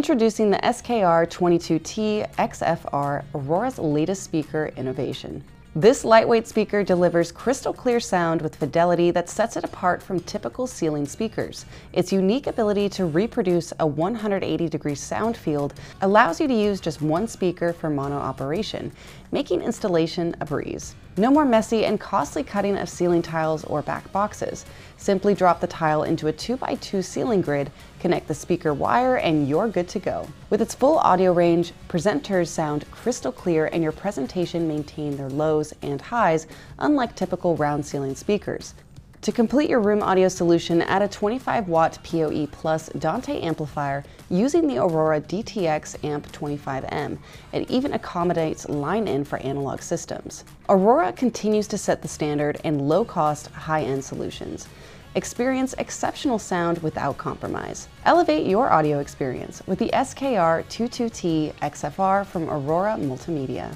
Introducing the SKR22T XFR, Aurora's latest speaker innovation. This lightweight speaker delivers crystal clear sound with fidelity that sets it apart from typical ceiling speakers. Its unique ability to reproduce a 180 degree sound field allows you to use just one speaker for mono operation, making installation a breeze. No more messy and costly cutting of ceiling tiles or back boxes. Simply drop the tile into a 2x2 ceiling grid, connect the speaker wire, and you're good to go. With its full audio range, presenters sound crystal clear and your presentation maintain their lows and highs, unlike typical round ceiling speakers. To complete your room audio solution, add a 25 watt PoE Plus Dante amplifier using the Aurora DTX Amp 25M. It even accommodates line-in for analog systems. Aurora continues to set the standard in low-cost, high-end solutions. Experience exceptional sound without compromise. Elevate your audio experience with the SKR 22T XFR from Aurora Multimedia.